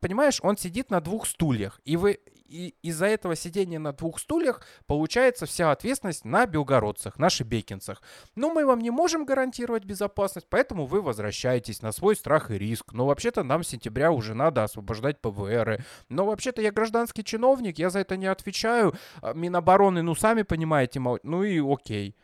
понимаешь, он сидит на двух стульях, и вы и из-за этого сидения на двух стульях получается вся ответственность на белгородцах, на шебекинцах. Но мы вам не можем гарантировать безопасность, поэтому вы возвращаетесь на свой страх и риск. Но вообще-то нам с сентября уже надо освобождать ПВРы. Но вообще-то я гражданский чиновник, я за это не отвечаю. А Минобороны, ну сами понимаете, ну и окей.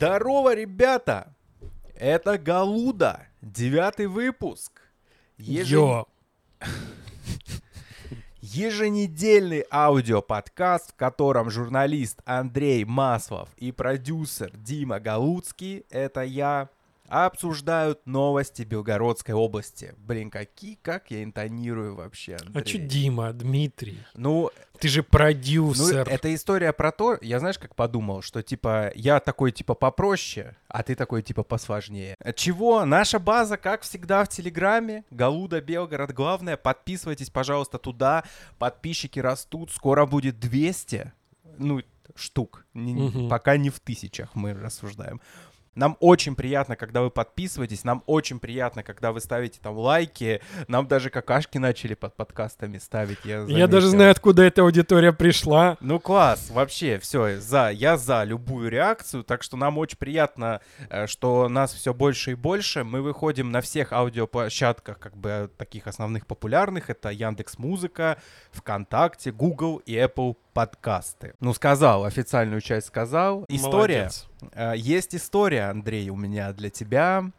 Здорово, ребята! Это Галуда, девятый выпуск. Ежен- Йо. Еженедельный аудиоподкаст, в котором журналист Андрей Маслов и продюсер Дима Галуцкий, это я, обсуждают новости Белгородской области. Блин, какие, как я интонирую вообще, Андрей? А чё Дима, Дмитрий? Ну, Ты же ну, продюсер. это история про то, я знаешь, как подумал, что типа я такой типа попроще, а ты такой типа посложнее. Чего? Наша база, как всегда, в Телеграме. Галуда Белгород. Главное, подписывайтесь, пожалуйста, туда. Подписчики растут. Скоро будет 200. Ну, штук. Не- Мгм. Пока не в тысячах мы рассуждаем. Нам очень приятно, когда вы подписываетесь, нам очень приятно, когда вы ставите там лайки, нам даже какашки начали под подкастами ставить. Я, Я даже знаю, откуда эта аудитория пришла. Ну класс, вообще, все, за, я за любую реакцию, так что нам очень приятно, э, что нас все больше и больше. Мы выходим на всех аудиоплощадках, как бы таких основных популярных, это Яндекс Музыка, ВКонтакте, Google и Apple подкасты. Ну сказал, официальную часть сказал. История. Молодец. Э, Есть история, Андрей, у меня для тебя.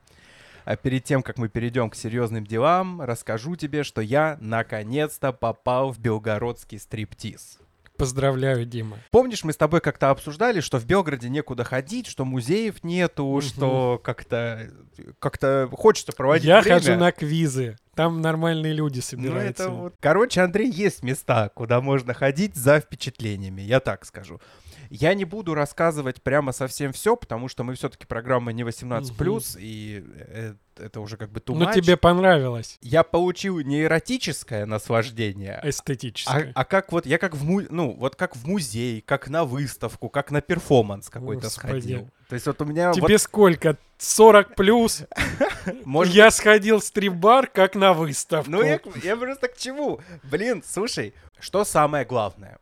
А перед тем, как мы перейдем к серьезным делам, расскажу тебе, что я наконец-то попал в белгородский стриптиз. Поздравляю, Дима. Помнишь, мы с тобой как-то обсуждали, что в Белгороде некуда ходить, что музеев нету, Мгм. что как-то как-то хочется проводить Я время. хожу на квизы. Там нормальные люди Ну, собираются. это вот... Короче, Андрей, есть места, куда можно ходить за впечатлениями, я так скажу. Я не буду рассказывать прямо совсем все, потому что мы все-таки программа не 18+, и э, это уже как бы too Ну, much. тебе понравилось. Я получил не эротическое наслаждение, Эстетически. а, а как вот я как в му- ну вот как в музей, как на выставку, как на перформанс какой-то сходил. То есть вот у меня Тебе сколько? 40 плюс? вот может Я сходил в стрип-бар, как на выставку. ну я, я просто к чему? Блин, слушай, что самое главное?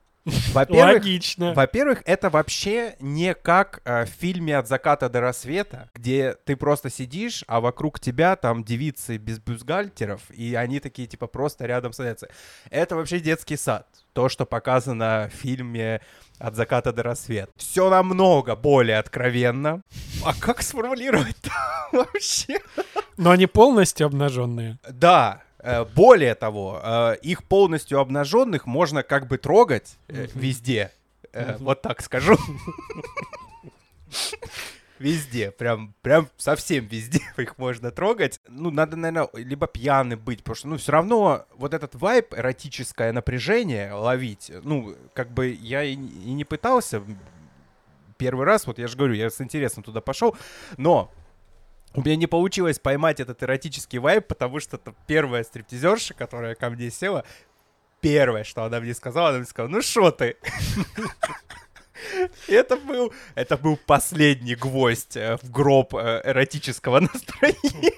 Во-первых, Логично. во-первых, это вообще не как э, в фильме «От заката до рассвета», где ты просто сидишь, а вокруг тебя там девицы без бюстгальтеров, и они такие типа просто рядом садятся. Это вообще детский сад. То, что показано в фильме «От заката до рассвета». Все намного более откровенно. А как сформулировать вообще? Но они полностью обнаженные. Да, более того, э, их полностью обнаженных можно как бы трогать э, везде. Э. Вот так скажу. Везде, прям, прям совсем везде их можно трогать. Ну, надо, наверное, либо пьяный быть, потому что, ну, все равно вот этот вайб, эротическое напряжение ловить, ну, как бы я и, и не пытался первый раз, вот я же говорю, я с интересом туда пошел, но у меня не получилось поймать этот эротический вайб, потому что первая стриптизерша, которая ко мне села, первое, что она мне сказала, она мне сказала, ну что ты? Это был, это был последний гвоздь э, в гроб э, эротического настроения.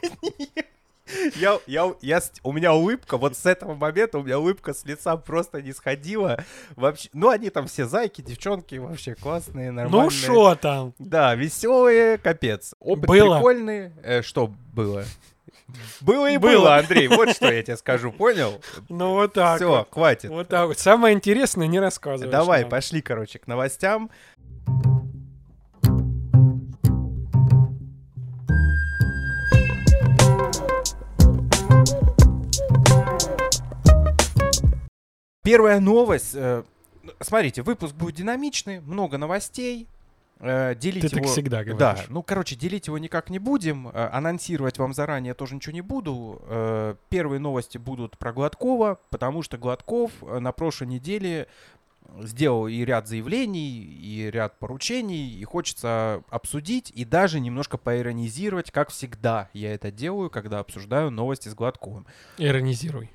Я, я, я, у меня улыбка, вот с этого момента у меня улыбка с лица просто не сходила. Вообще, ну, они там все зайки, девчонки, вообще классные, нормальные. Ну шо там? Да, веселые, капец. Опыт Было? прикольный. Э, что было? Было и было. Было. Андрей, вот что я тебе скажу, понял? Ну вот так Все, вот. хватит. Вот так вот. Самое интересное не рассказывай. Давай, пошли, короче, к новостям. Первая новость. э, Смотрите, выпуск будет динамичный, много новостей. э, Делить Ты так его... всегда Да, говоришь. ну, короче, делить его никак не будем. э, Анонсировать вам заранее тоже ничего не буду. Первые новости будут про Гладкова, потому что Гладков на прошлой неделе сделал и ряд заявлений, и ряд поручений, и хочется обсудить и даже немножко поиронизировать, как всегда я это делаю, когда обсуждаю новости с Гладковым. Иронизируй.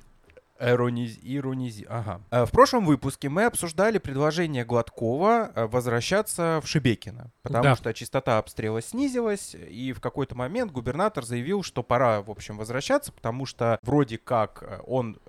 Ирониз... Иронизи... Ага. Э, В прошлом выпуске мы обсуждали предложение Гладкова э, возвращаться в Шебекино, потому Да. что частота обстрела снизилась, и в какой-то момент губернатор заявил, что пора, в общем, возвращаться, потому что вроде как э, он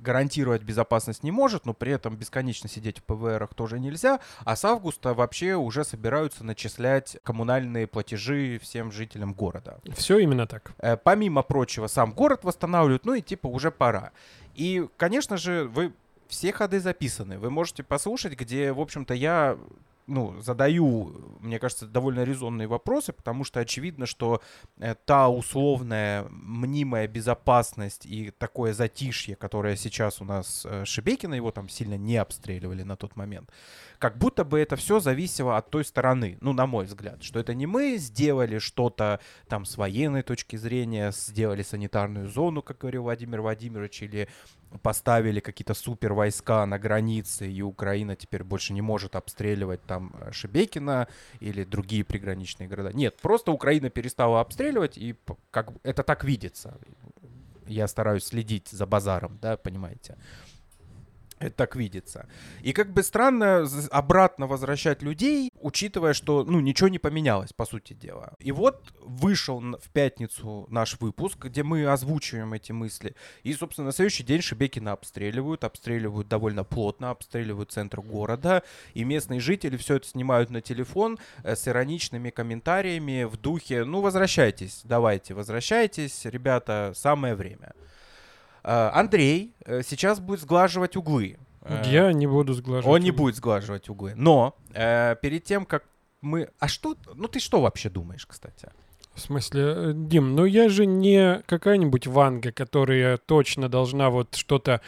гарантировать безопасность не может, но при этом бесконечно сидеть в ПВРах тоже нельзя, а с августа вообще уже собираются начислять коммунальные платежи всем жителям города. Все именно так. Э, Помимо прочего, сам город восстанавливают, ну и типа уже пора. И, конечно же, вы все ходы записаны. Вы можете послушать, где, в общем-то, я ну, задаю, мне кажется, довольно резонные вопросы, потому что очевидно, что э, та условная мнимая безопасность и такое затишье, которое сейчас у нас э, Шебекина, его там сильно не обстреливали на тот момент, как будто бы это все зависело от той стороны, ну, на мой взгляд, что это не мы сделали что-то там с военной точки зрения, сделали санитарную зону, как говорил Владимир Владимирович, или поставили какие-то супер войска на границе, и Украина теперь больше не может обстреливать там э, Шебекино или другие приграничные города. Нет, просто Украина перестала обстреливать, и как это так видится. Я стараюсь следить за базаром, да, понимаете. Это так видится. И как бы странно обратно возвращать людей, учитывая, что, ну, ничего не поменялось, по сути дела. И вот вышел в пятницу наш выпуск, где мы озвучиваем эти мысли. И, собственно, на следующий день Шебекина обстреливают, обстреливают довольно плотно, обстреливают центр города. И местные жители все это снимают на телефон э, с ироничными комментариями в духе, ну, возвращайтесь, давайте, возвращайтесь, ребята, самое время. Э, Андрей э, сейчас будет сглаживать углы. Э, Я не буду сглаживать. Он не углы. будет сглаживать углы. Но э, перед тем, как мы... А что... Ну ты что вообще думаешь, кстати? В смысле, э, Дим, ну я же не какая-нибудь Ванга, которая точно должна вот что-то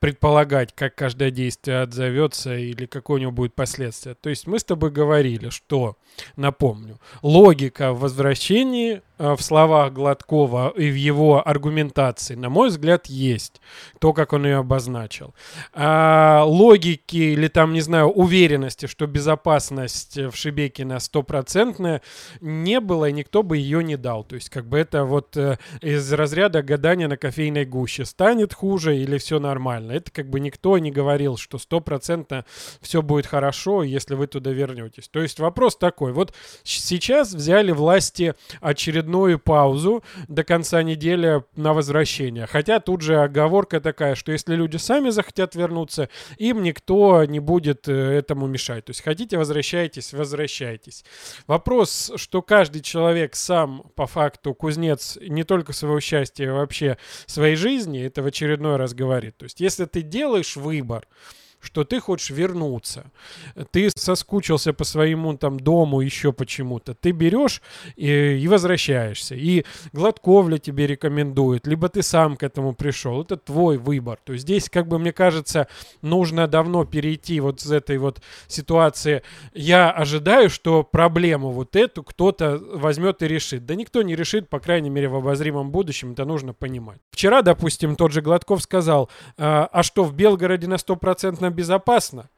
предполагать, как каждое действие отзовется или какое у него будет последствие. То есть мы с тобой говорили, что, напомню, логика в возвращении э, в словах Гладкова и в его аргументации, на мой взгляд, есть. То, как он ее обозначил. А логики или там, не знаю, уверенности, что безопасность в Шебекино стопроцентная, не было, и никто бы ее не дал. То есть, как бы это вот э, из разряда гадания на кофейной гуще. Станет хуже или все нормально? Это как бы никто не говорил, что стопроцентно все будет хорошо, если вы туда вернетесь. То есть вопрос такой. Вот сейчас взяли власти очередную паузу до конца недели на возвращение. Хотя тут же оговорка такая, что если люди сами захотят вернуться, им никто не будет э, этому мешать. То есть хотите, возвращайтесь, возвращайтесь. Вопрос, что каждый человек сам по факту кузнец не только своего счастья, а вообще своей жизни, это в очередной раз говорит. То есть если ты делаешь выбор, что ты хочешь вернуться, ты соскучился по своему там дому еще почему-то, ты берешь и, и возвращаешься. И Гладковля тебе рекомендует, либо ты сам к этому пришел. Это твой выбор. То есть здесь, как бы мне кажется, нужно давно перейти вот с этой вот ситуации. Я ожидаю, что проблему вот эту кто-то возьмет и решит. Да никто не решит, по крайней мере, в обозримом будущем. Это нужно понимать. Вчера, допустим, тот же Гладков сказал, а, а что, в Белгороде на стопроцентно безопасно?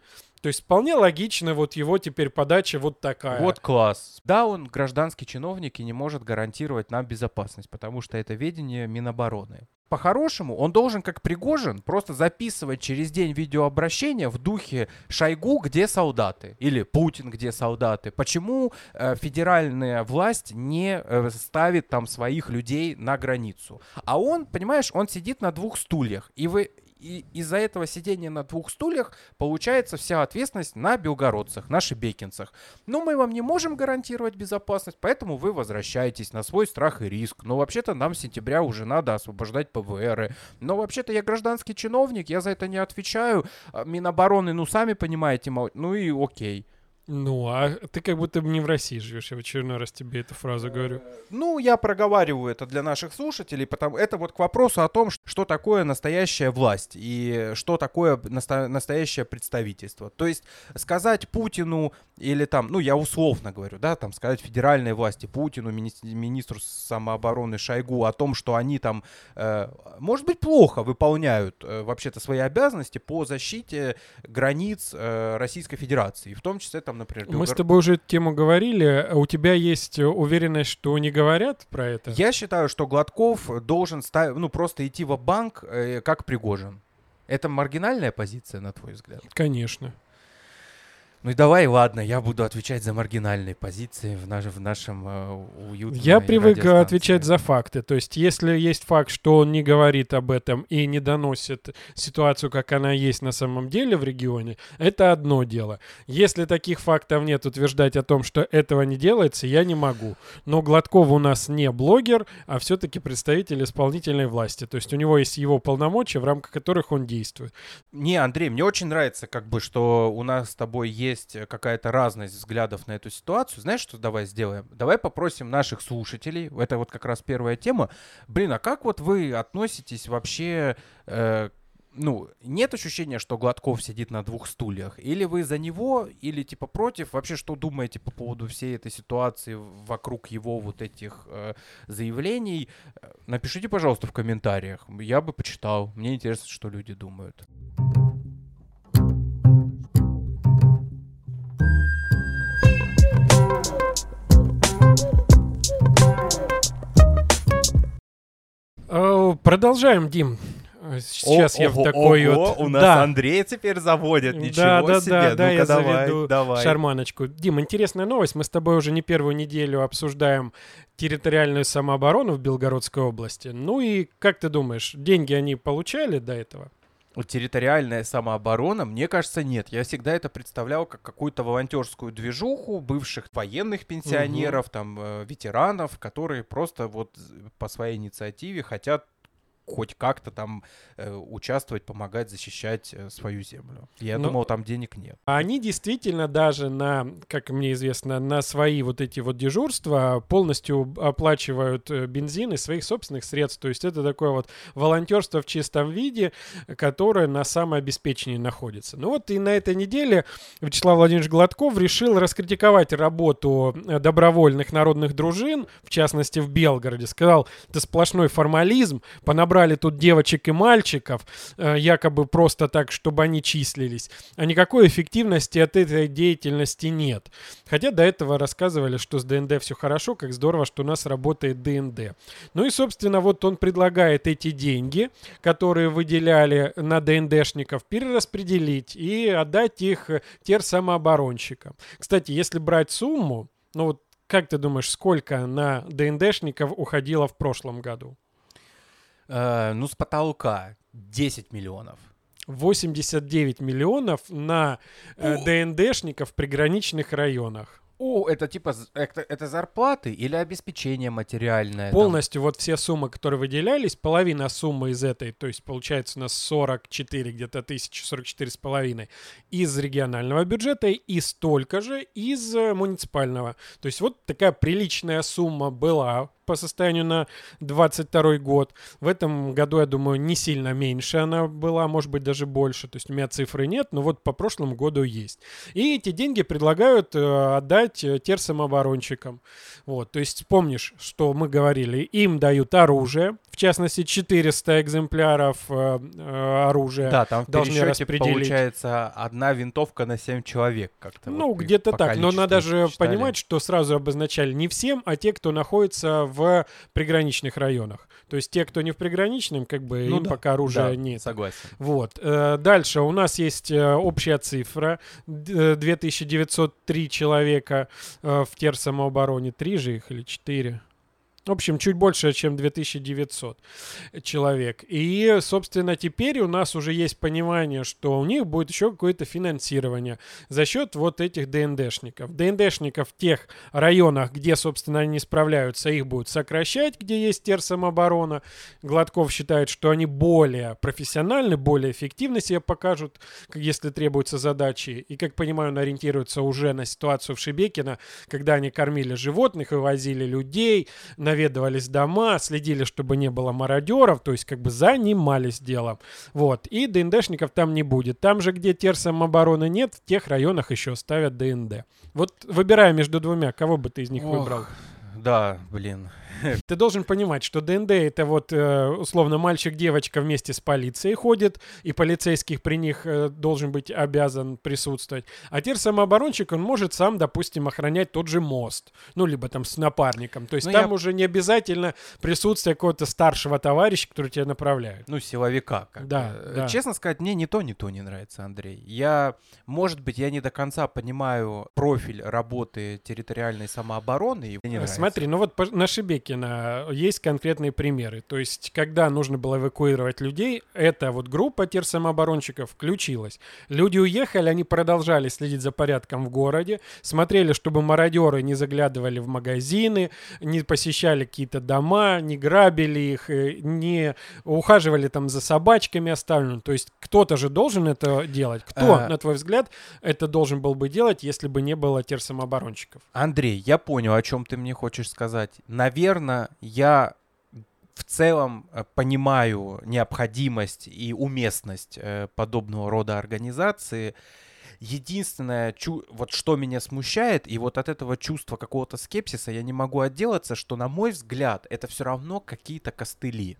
То есть вполне логично вот его теперь подача вот такая. Вот класс. Да, он гражданский чиновник и не может гарантировать нам безопасность, потому что это ведение Минобороны. По-хорошему, он должен, как Пригожин, просто записывать через день видеообращения в духе Шойгу, где солдаты, или Путин, где солдаты. Почему э, федеральная власть не э, ставит там своих людей на границу? А он, понимаешь, он сидит на двух стульях, и вы и из-за этого сидения на двух стульях получается вся ответственность на белгородцах, на шебекинцах. Но мы вам не можем гарантировать безопасность, поэтому вы возвращаетесь на свой страх и риск. Но вообще-то нам с сентября уже надо освобождать ПВРы. Но вообще-то я гражданский чиновник, я за это не отвечаю. А Минобороны, ну сами понимаете, ну и окей. Ну, а ты как будто бы не в России живешь. Я в очередной раз тебе эту фразу говорю. Ну, я проговариваю это для наших слушателей, потому это вот к вопросу о том, что такое настоящая власть и что такое наста- настоящее представительство. То есть сказать Путину или там, ну, я условно говорю, да, там сказать федеральной власти Путину, мини- министру самообороны Шойгу о том, что они там, э, может быть, плохо выполняют э, вообще-то свои обязанности по защите границ э, Российской Федерации, в том числе там, например, Мы с Белгород- тобой уже эту тему говорили. А У тебя есть э, уверенность, что не говорят про это? Я считаю, что Гладков должен ставить, ну, просто идти в банк как Пригожин. Это маргинальная позиция, на твой взгляд? Конечно. Ну и давай, ладно, я буду отвечать за маргинальные позиции в, наш, в нашем э, уютном. Я привык отвечать за факты. То есть, если есть факт, что он не говорит об этом и не доносит ситуацию, как она есть на самом деле в регионе, это одно дело. Если таких фактов нет, утверждать о том, что этого не делается, я не могу. Но Гладков у нас не блогер, а все-таки представитель исполнительной власти. То есть, у него есть его полномочия, в рамках которых он действует. Не, Андрей, мне очень нравится, как бы, что у нас с тобой есть есть какая-то разность взглядов на эту ситуацию, знаешь, что давай сделаем? Давай попросим наших слушателей, это вот как раз первая тема. Блин, а как вот вы относитесь вообще э, ну, нет ощущения, что Гладков сидит на двух стульях? Или вы за него, или типа против? Вообще, что думаете по поводу всей этой ситуации вокруг его вот этих э, заявлений? Напишите, пожалуйста, в комментариях. Я бы почитал. Мне интересно, что люди думают. Продолжаем, Дим. Сейчас О, я ого, в такой ого, вот... у нас да. Андрей теперь заводит, ничего да, да, себе. Да, да, я давай, заведу давай. шарманочку. Дим, интересная новость. Мы с тобой уже не первую неделю обсуждаем территориальную самооборону в Белгородской области. Ну и как ты думаешь, деньги они получали до этого? территориальная самооборона, мне кажется, нет. Я всегда это представлял как какую-то волонтерскую движуху бывших военных пенсионеров, угу. там, э, ветеранов, которые просто вот по своей инициативе хотят хоть как-то там э, участвовать, помогать, защищать э, свою землю. Я Но думал, там денег нет. Они действительно даже на, как мне известно, на свои вот эти вот дежурства полностью оплачивают э, бензин из своих собственных средств. То есть это такое вот волонтерство в чистом виде, которое на самообеспечении находится. Ну вот и на этой неделе Вячеслав Владимирович Гладков решил раскритиковать работу э, добровольных народных дружин, в частности в Белгороде. Сказал, это сплошной формализм, понабрали набрали тут девочек и мальчиков, э, якобы просто так, чтобы они числились. А никакой эффективности от этой деятельности нет. Хотя до этого рассказывали, что с ДНД все хорошо, как здорово, что у нас работает ДНД. Ну и, собственно, вот он предлагает эти деньги, которые выделяли на ДНДшников, перераспределить и отдать их терсамооборонщикам. Кстати, если брать сумму, ну вот как ты думаешь, сколько на ДНДшников уходило в прошлом году? Э, ну, с потолка 10 миллионов. 89 миллионов на э, ДНДшников в приграничных районах. О, это типа это, это зарплаты или обеспечение материальное? Полностью там? вот все суммы, которые выделялись, половина суммы из этой, то есть получается у нас 44 где-то тысячи, 44 с половиной из регионального бюджета и столько же из э, муниципального. То есть вот такая приличная сумма была по состоянию на 22 год. В этом году, я думаю, не сильно меньше она была, может быть, даже больше. То есть у меня цифры нет, но вот по прошлому году есть. И эти деньги предлагают э, отдать э, терсамооборонщикам. Вот, то есть помнишь, что мы говорили, им дают оружие, в частности, 400 экземпляров э, э, оружия да, там в должны распределить. получается одна винтовка на 7 человек как-то. Ну, вот, где-то так, но надо же считали. понимать, что сразу обозначали не всем, а те, кто находится в приграничных районах. То есть те, кто не в приграничном, как бы ну, им да, пока оружия да, нет. Согласен. Вот. Э, дальше у нас есть э, общая цифра. 2903 человека в терсамообороне. Три же их или четыре? В общем, чуть больше, чем 2900 человек. И, собственно, теперь у нас уже есть понимание, что у них будет еще какое-то финансирование за счет вот этих ДНДшников. ДНДшников в тех районах, где, собственно, они справляются, их будут сокращать, где есть терсамоборона. Гладков считает, что они более профессиональны, более эффективно себя покажут, если требуются задачи. И, как понимаю, он ориентируется уже на ситуацию в Шебекино, когда они кормили животных и возили людей, на наведывались дома, следили, чтобы не было мародеров, то есть как бы занимались делом. Вот. И ДНДшников там не будет. Там же, где терсамобороны нет, в тех районах еще ставят ДНД. Вот выбирая между двумя, кого бы ты из них Ох. выбрал? да, блин. Ты должен понимать, что ДНД это вот э, условно мальчик-девочка вместе с полицией ходит, и полицейских при них э, должен быть обязан присутствовать. А теперь самооборонщик, он может сам, допустим, охранять тот же мост. Ну, либо там с напарником. То есть Ну, там я- уже не обязательно присутствие какого-то старшего товарища, который тебя направляет. Ну, силовика. Как Да, бы. да. Честно сказать, мне ни то, ни то не нравится, Андрей. Я, может быть, я не до конца понимаю профиль работы территориальной самообороны. И не нравится. Смотри, ну вот на Шебекина есть конкретные примеры. То есть, когда нужно было эвакуировать людей, эта вот группа терсамооборонщиков включилась. Люди уехали, они продолжали следить за порядком в городе, смотрели, чтобы мародеры не заглядывали в магазины, не посещали какие-то дома, не грабили их, э, не ухаживали там за собачками оставленными. То есть, кто-то же должен это делать. Кто, А. на твой взгляд, это должен был бы делать, если бы не было терсамооборонщиков? Андрей, я понял, о чем ты мне хочешь сказать. Наверное, я в целом э, понимаю необходимость и уместность э, подобного рода организации. Единственное, вот что меня смущает, и вот от этого чувства какого-то скепсиса я не могу отделаться, что, на мой взгляд, это все равно какие-то костыли.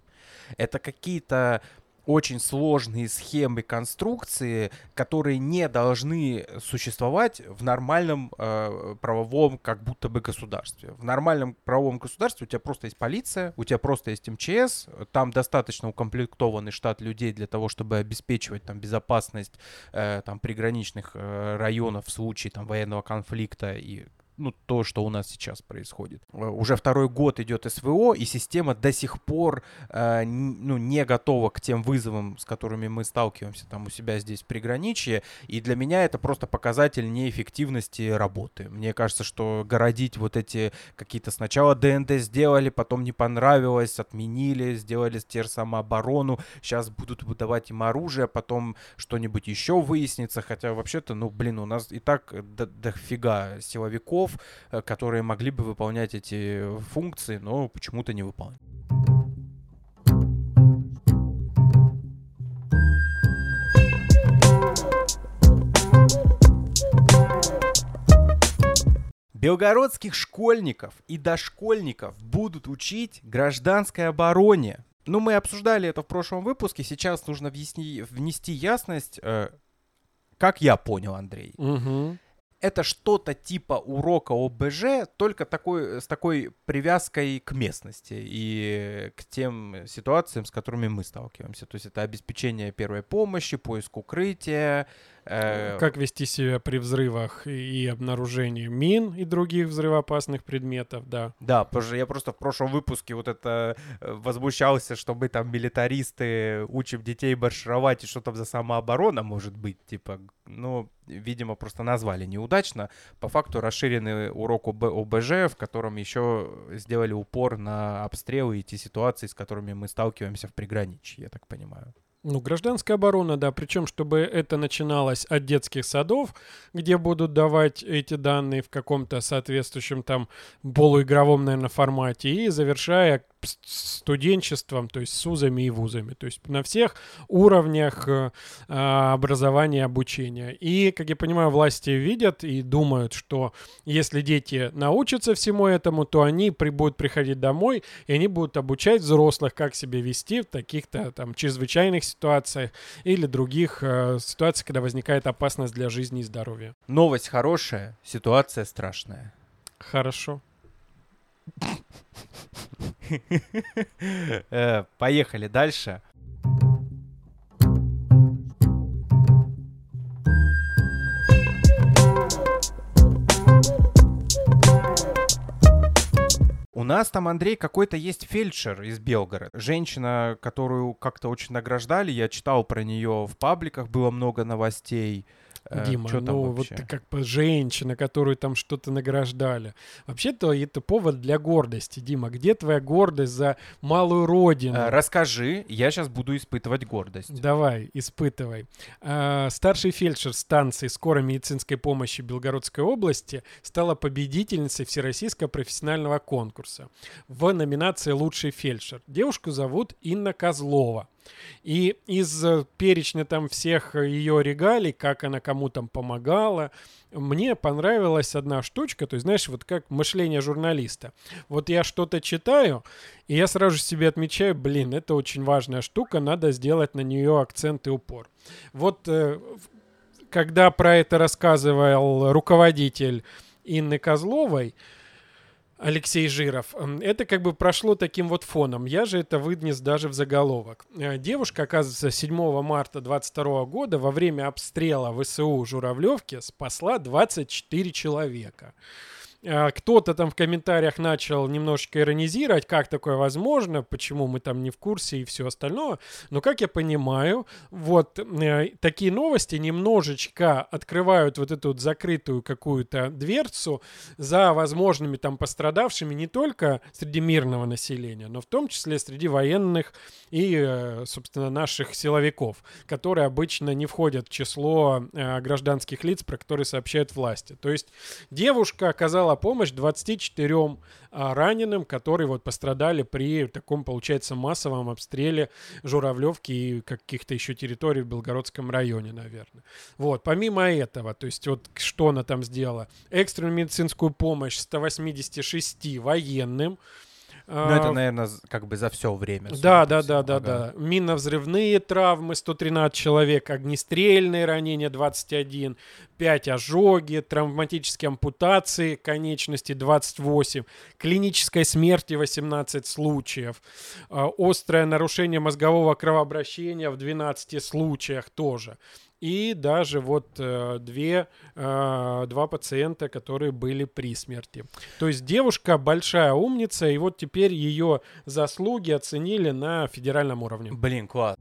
Это какие-то очень сложные схемы конструкции, которые не должны существовать в нормальном э, правовом как будто бы государстве. В нормальном правовом государстве у тебя просто есть полиция, у тебя просто есть МЧС, там достаточно укомплектованный штат людей для того, чтобы обеспечивать там безопасность э, там приграничных э, районов в случае там военного конфликта и ну, то, что у нас сейчас происходит. Э, Уже второй год идет СВО, и система до сих пор э, ну, не готова к тем вызовам, с которыми мы сталкиваемся там у себя здесь в приграничье. И для меня это просто показатель неэффективности работы. Мне кажется, что городить вот эти какие-то сначала ДНД сделали, потом не понравилось, отменили, сделали теперь самооборону, сейчас будут выдавать им оружие, потом что-нибудь еще выяснится, хотя вообще-то, ну, блин, у нас и так до- дофига силовиков, э, которые могли бы выполнять эти функции, но почему-то не выполняют. Белгородских школьников и дошкольников будут учить гражданской обороне. Ну, мы обсуждали это в прошлом выпуске. Сейчас нужно внести, внести ясность. э, как я понял, Андрей, Мгм. Это что-то типа урока ОБЖ, только такой, с такой привязкой к местности и к тем ситуациям, с которыми мы сталкиваемся. То есть это обеспечение первой помощи, поиск укрытия. Э, Как вести себя при взрывах и обнаружении мин и других взрывоопасных предметов, да. Да, потому что я просто в прошлом выпуске вот это э, возмущался, что мы там милитаристы учим детей маршировать и что там за самооборона может быть, типа, ну, видимо, просто назвали неудачно. По факту расширенный урок ОБ, ОБЖ, в котором еще сделали упор на обстрелы и те ситуации, с которыми мы сталкиваемся в приграничье, я так понимаю. Ну, гражданская оборона, да, причем, чтобы это начиналось от детских садов, где будут давать эти данные в каком-то соответствующем там полуигровом, наверное, формате, и завершая студенчеством, то есть с узами и вузами, то есть на всех уровнях э, а, образования и обучения. И, как я понимаю, власти видят и думают, что если дети научатся всему этому, то они при, будут приходить домой, и они будут обучать взрослых, как себя вести в таких-то там чрезвычайных ситуациях или других э, ситуациях, когда возникает опасность для жизни и здоровья. Новость хорошая, ситуация страшная. Хорошо. Э, Поехали дальше. У нас там, Андрей, какой-то есть фельдшер из Белгорода. Женщина, которую как-то очень награждали. Я читал про нее в пабликах, было много новостей. Э, Дима, чё ну вот ты как бы женщина, которую там что-то награждали. Вообще-то это повод для гордости, Дима. Где твоя гордость за малую родину? Э, Расскажи, я сейчас буду испытывать гордость. Давай, испытывай. А, Старший фельдшер станции скорой медицинской помощи Белгородской области стала победительницей Всероссийского профессионального конкурса в номинации «Лучший фельдшер». Девушку зовут Инна Козлова. И из э, перечня там всех ее регалий, как она кому там помогала, мне понравилась одна штучка, то есть, знаешь, вот как мышление журналиста. Вот я что-то читаю, и я сразу же себе отмечаю, блин, это очень важная штука, надо сделать на нее акцент и упор. Вот э, когда про это рассказывал руководитель Инны Козловой, Алексей Жиров. Это как бы прошло таким вот фоном. Я же это вынес даже в заголовок. Э, девушка, оказывается, 7 марта 22 года во время обстрела ВСУ Журавлевки спасла 24 человека. А, кто-то там в комментариях начал немножечко иронизировать, как такое возможно, почему мы там не в курсе и все остальное. Но, как я понимаю, вот э, такие новости немножечко открывают вот эту вот закрытую какую-то дверцу за возможными там пострадавшими не только среди мирного населения, но в том числе среди военных и, э, собственно, наших силовиков, которые обычно не входят в число э, гражданских лиц, про которые сообщают власти. То есть девушка оказала оказала помощь 24 а, раненым, которые вот пострадали при таком, получается, массовом обстреле Журавлевки и каких-то еще территорий в Белгородском районе, наверное. Вот, помимо этого, то есть вот что она там сделала? Экстренную медицинскую помощь 186 военным, ну, это, а, наверное, как бы за все время. Да, да, да, да, да. Минно-взрывные травмы 113 человек, огнестрельные ранения 21, 5 ожоги, травматические ампутации конечности 28, клинической смерти 18 случаев, а, острое нарушение мозгового кровообращения в 12 случаях тоже и даже вот э, две, э, два пациента, которые были при смерти. То есть девушка большая умница, и вот теперь ее заслуги оценили на федеральном уровне. Блин, класс.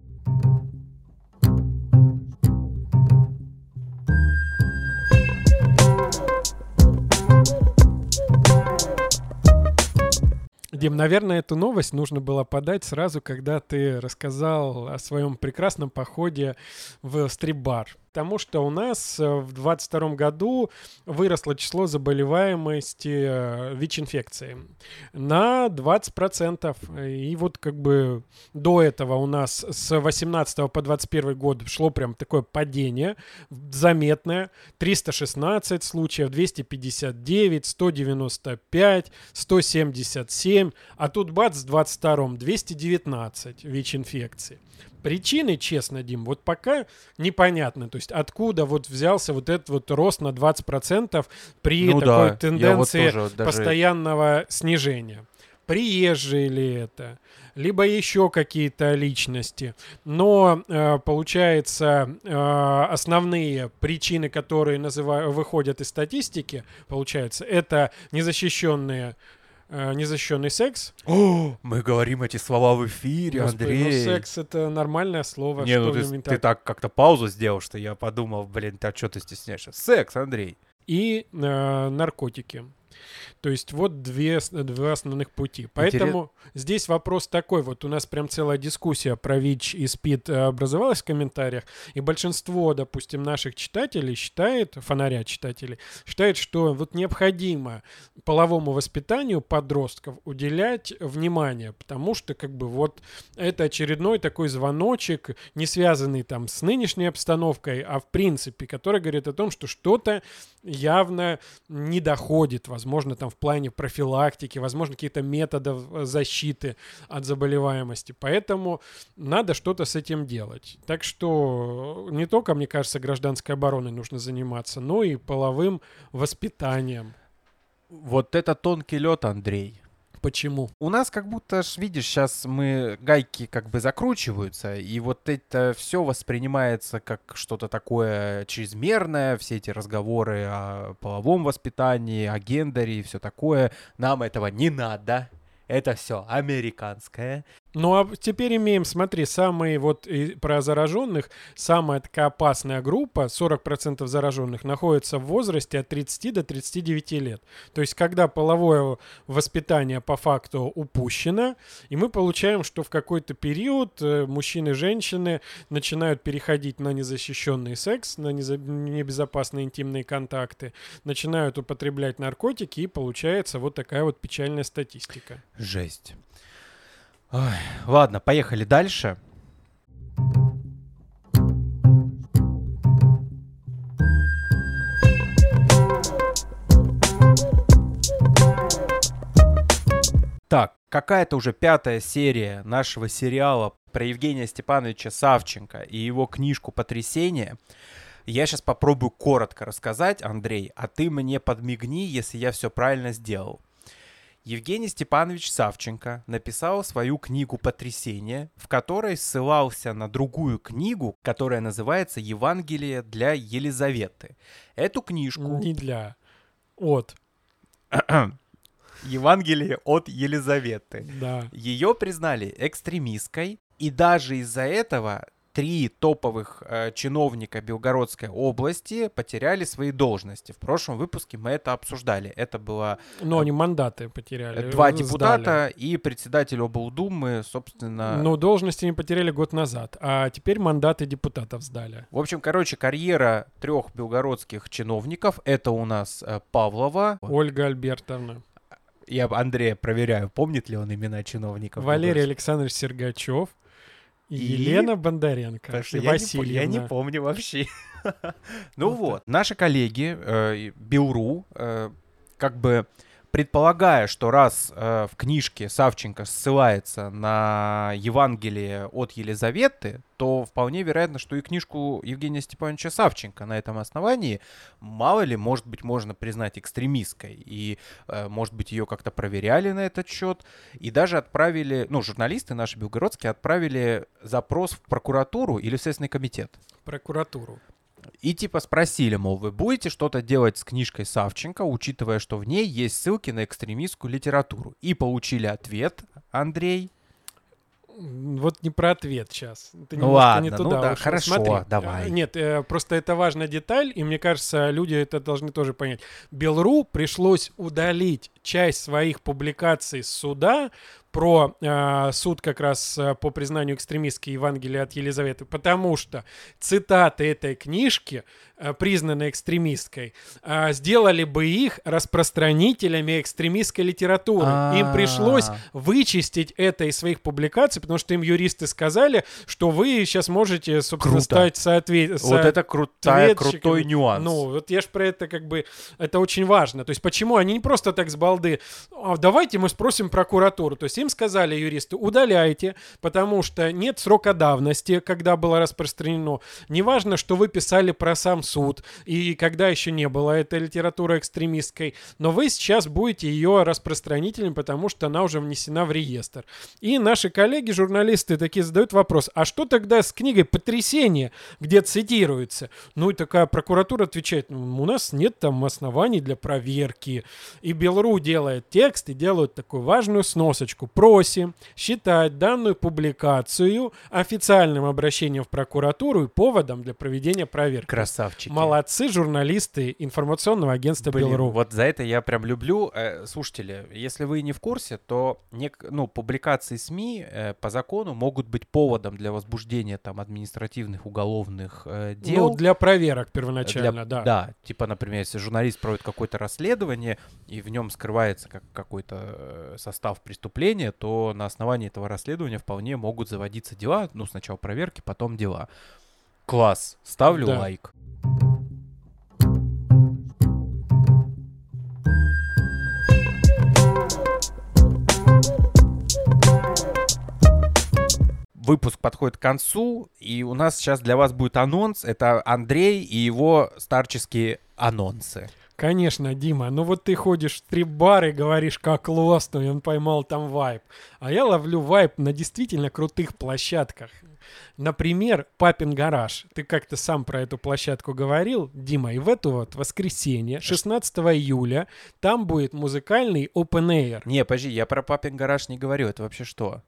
Дим, наверное, эту новость нужно было подать сразу, когда ты рассказал о своем прекрасном походе в стрип-бар тому, что у нас э, в 2022 году выросло число заболеваемости э, ВИЧ-инфекцией на 20%. И вот как бы до этого у нас с 18 по 21 год шло прям такое падение заметное. 316 случаев, 259, 195, 177. А тут бац, с 22 219 ВИЧ-инфекций. Причины, честно, Дим, вот пока непонятно. То есть откуда вот взялся вот этот вот рост на 20% при ну, такой да, тенденции вот даже... постоянного снижения. Приезжие ли это? либо еще какие-то личности. Но э, получается э, основные причины, которые называю, выходят из статистики, получается, это незащищенные э, незащищенный секс. О, мы говорим эти слова в эфире, Господи, ну, Андрей. Ну, секс это нормальное слово. Не, ну ты, ты так как-то паузу сделал, что я подумал, блин, ты а что ты стесняешься? Секс, Андрей. И э, наркотики. То есть вот две, два основных пути. Поэтому Интерес... здесь вопрос такой. Вот у нас прям целая дискуссия про ВИЧ и СПИД э, образовалась в комментариях. И большинство, допустим, наших читателей считает, фонаря читателей, считает, что вот необходимо половому воспитанию подростков уделять внимание. Потому что как бы вот это очередной такой звоночек, не связанный там с нынешней обстановкой, а в принципе, который говорит о том, что что-то явно не доходит, возможно, там в плане профилактики, возможно, какие-то методы э, защиты от заболеваемости. Поэтому надо что-то с этим делать. Так что не только, мне кажется, гражданской обороной нужно заниматься, но и половым воспитанием. Вот это тонкий лед, Андрей. Почему? У нас как будто, ж, видишь, сейчас мы гайки как бы закручиваются, и вот это все воспринимается как что-то такое чрезмерное, все эти разговоры о половом воспитании, о гендере и все такое. Нам этого не надо. Это все американское. Ну а теперь имеем, смотри, самые вот про зараженных, самая такая опасная группа, 40% зараженных, находится в возрасте от 30 до 39 лет. То есть когда половое воспитание по факту упущено, и мы получаем, что в какой-то период э, мужчины и женщины начинают переходить на незащищенный секс, на небезопасные интимные контакты, начинают употреблять наркотики, и получается вот такая вот печальная статистика. Жесть. Ой, ладно, поехали дальше. Так, какая-то уже пятая серия нашего сериала про Евгения Степановича Савченко и его книжку «Потрясение». Я сейчас попробую коротко рассказать, Андрей, а ты мне подмигни, если я все правильно сделал. Евгений Степанович Савченко написал свою книгу «Потрясение», в которой ссылался на другую книгу, которая называется «Евангелие для Елизаветы». Эту книжку... Не для. От. Евангелие от Елизаветы. Да. Ее признали экстремистской, и даже из-за этого три топовых э, чиновника Белгородской области потеряли свои должности. В прошлом выпуске мы это обсуждали. Это было Но они мандаты потеряли. два сдали. депутата и председатель облдумы, собственно. Ну, должности они потеряли год назад, а теперь мандаты депутатов сдали. В общем, короче, карьера трех белгородских чиновников. Это у нас э, Павлова. Ольга Альбертовна. Я Андрея проверяю, помнит ли он имена чиновников. Валерий. Александрович Сергачев. И? Елена Бондаренко. Потому что и я не, я не помню вообще. Ну Вот наши коллеги э, Белру, э, как бы предполагая, что раз э, в книжке Савченко ссылается на Евангелие от Елизаветы, то вполне вероятно, что и книжку Евгения Степановича Савченко на этом основании, мало ли, может быть, можно признать экстремистской. И, э, может быть, ее как-то проверяли на этот счет. И даже отправили, ну, журналисты наши белгородские отправили запрос в прокуратуру или в Следственный комитет. Прокуратуру. И типа спросили, мол, вы будете что-то делать с книжкой Савченко, учитывая, что в ней есть ссылки на экстремистскую литературу. И получили ответ, Андрей. Вот не про ответ сейчас. Ты Ну ладно, не ну туда да, ушел. хорошо, Смотри, давай. э, Нет, э, просто это важная деталь, и мне кажется, люди это должны тоже понять. Белру пришлось удалить часть своих публикаций с суда про э, суд как раз э, по признанию экстремистской Евангелия от Елизаветы, потому что цитаты этой книжки, э, признанной экстремистской, э, сделали бы их распространителями экстремистской литературы. Им пришлось А. вычистить это из своих публикаций, потому что им юристы сказали, что вы сейчас можете, собственно, Круто. стать соответ... Вот это крутая, крутой нюанс. Ну, вот я ж про это как бы... Это очень важно. То есть почему они не просто так с балды... «А, давайте мы спросим прокуратуру. То есть им сказали юристы, удаляйте, потому что нет срока давности, когда было распространено. Неважно, что вы писали про сам суд, и когда еще не было этой литературы экстремистской, но вы сейчас будете ее распространителем, потому что она уже внесена в реестр. И наши коллеги, журналисты, такие задают вопрос, а что тогда с книгой «Потрясение», где цитируется? Ну и такая прокуратура отвечает, «Ну, у нас нет там оснований для проверки. И Белру делает текст и делают такую важную сносочку. Просим считать данную публикацию официальным обращением в прокуратуру и поводом для проведения проверки. Красавчики. Молодцы журналисты информационного агентства Блин, Белру. вот за это я прям люблю. Э, слушатели, если вы не в курсе, то нек- ну, публикации СМИ э, по закону могут быть поводом для возбуждения там административных, уголовных э, дел. Ну, для проверок Для- первоначально, да. Да, типа, например, если журналист проводит какое-то расследование, и в нем скрывается как какой-то э, состав преступления, то на основании этого расследования вполне могут заводиться дела. Ну, сначала проверки, потом дела. Класс. Ставлю Да. лайк. Выпуск подходит к концу, и у нас сейчас для вас будет анонс. Это Андрей и его старческие анонсы. Конечно, Дима, ну вот ты ходишь в стрип-бар и говоришь, как классно, и он поймал там вайп. А я ловлю вайп на действительно крутых площадках. Например, Папин гараж. Ты как-то сам про эту площадку говорил, Дима, и в это вот воскресенье, 16 июля, там будет музыкальный open air. Не, подожди, я про папин гараж не говорю. Это вообще что?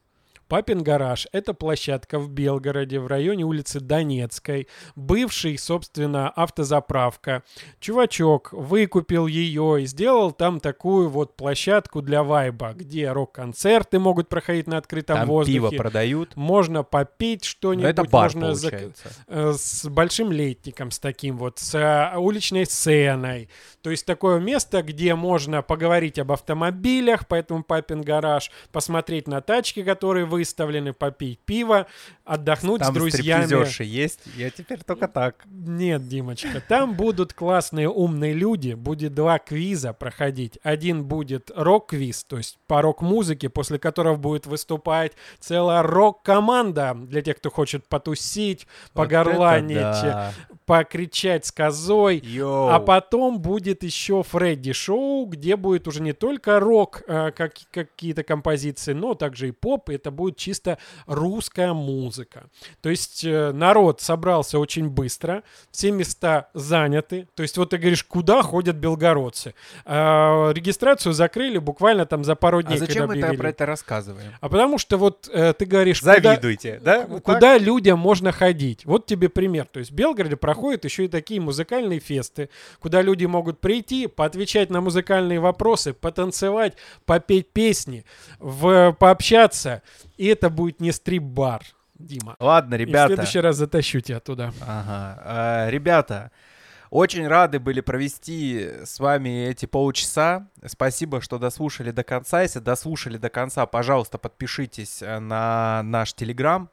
Папин гараж – это площадка в Белгороде, в районе улицы Донецкой. Бывший, собственно, автозаправка. Чувачок выкупил ее и сделал там такую вот площадку для вайба, где рок-концерты могут проходить на открытом Там воздухе. пиво продают. Можно попить Ну, что-нибудь. это бар, можно получается. э, с большим летником, с таким вот, с э, уличной сценой. То есть такое место, где можно поговорить об автомобилях, поэтому папин гараж, посмотреть на тачки, которые выставлены, попить пиво. отдохнуть Там с друзьями. стриптизерши есть, я теперь только так. Нет, Димочка, там будут классные умные люди, будет два квиза проходить. Один будет рок-квиз, то есть по рок-музыке, после которого будет выступать целая рок-команда для тех, кто хочет потусить, Вот погорланить, да. покричать с козой. Yo. А потом будет еще Фредди-шоу, где будет уже не только рок, э, как, какие-то композиции, но также и поп. Это будет чисто русская музыка. То есть э, народ собрался очень быстро, все места заняты. То есть вот ты говоришь, куда ходят белгородцы? А, регистрацию закрыли буквально там за пару дней, А зачем мы это про это рассказываем? А потому что вот э, ты говоришь, куда- Завидуйте, да? Вот так? Куда людям можно ходить? Вот тебе пример. То есть в Белгороде проходят еще и такие музыкальные фесты, куда люди могут прийти, поотвечать на музыкальные вопросы, потанцевать, попеть песни, в, пообщаться. И это будет не стрип-бар, Дима. Ладно, И в ребята. следующий раз затащу тебя туда. Ага. А, ребята, очень рады были провести с вами эти полчаса. Спасибо, что дослушали до конца. Если дослушали до конца, пожалуйста, подпишитесь э, на наш Телеграм.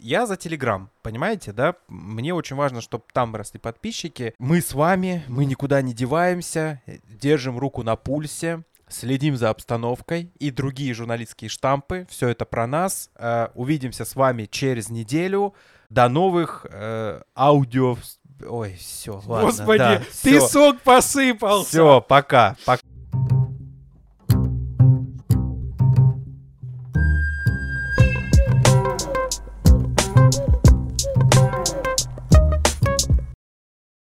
Я за Телеграм, понимаете, да? Мне очень важно, чтобы там росли подписчики. Мы с вами, мы никуда не деваемся, э, держим руку на пульсе. Следим за обстановкой и другие журналистские штампы. Все это про нас. Э, Увидимся с вами через неделю. До новых э, аудио. Ой, все, ладно. Господи, да, ты всё. сок посыпался. Все, пока. пока.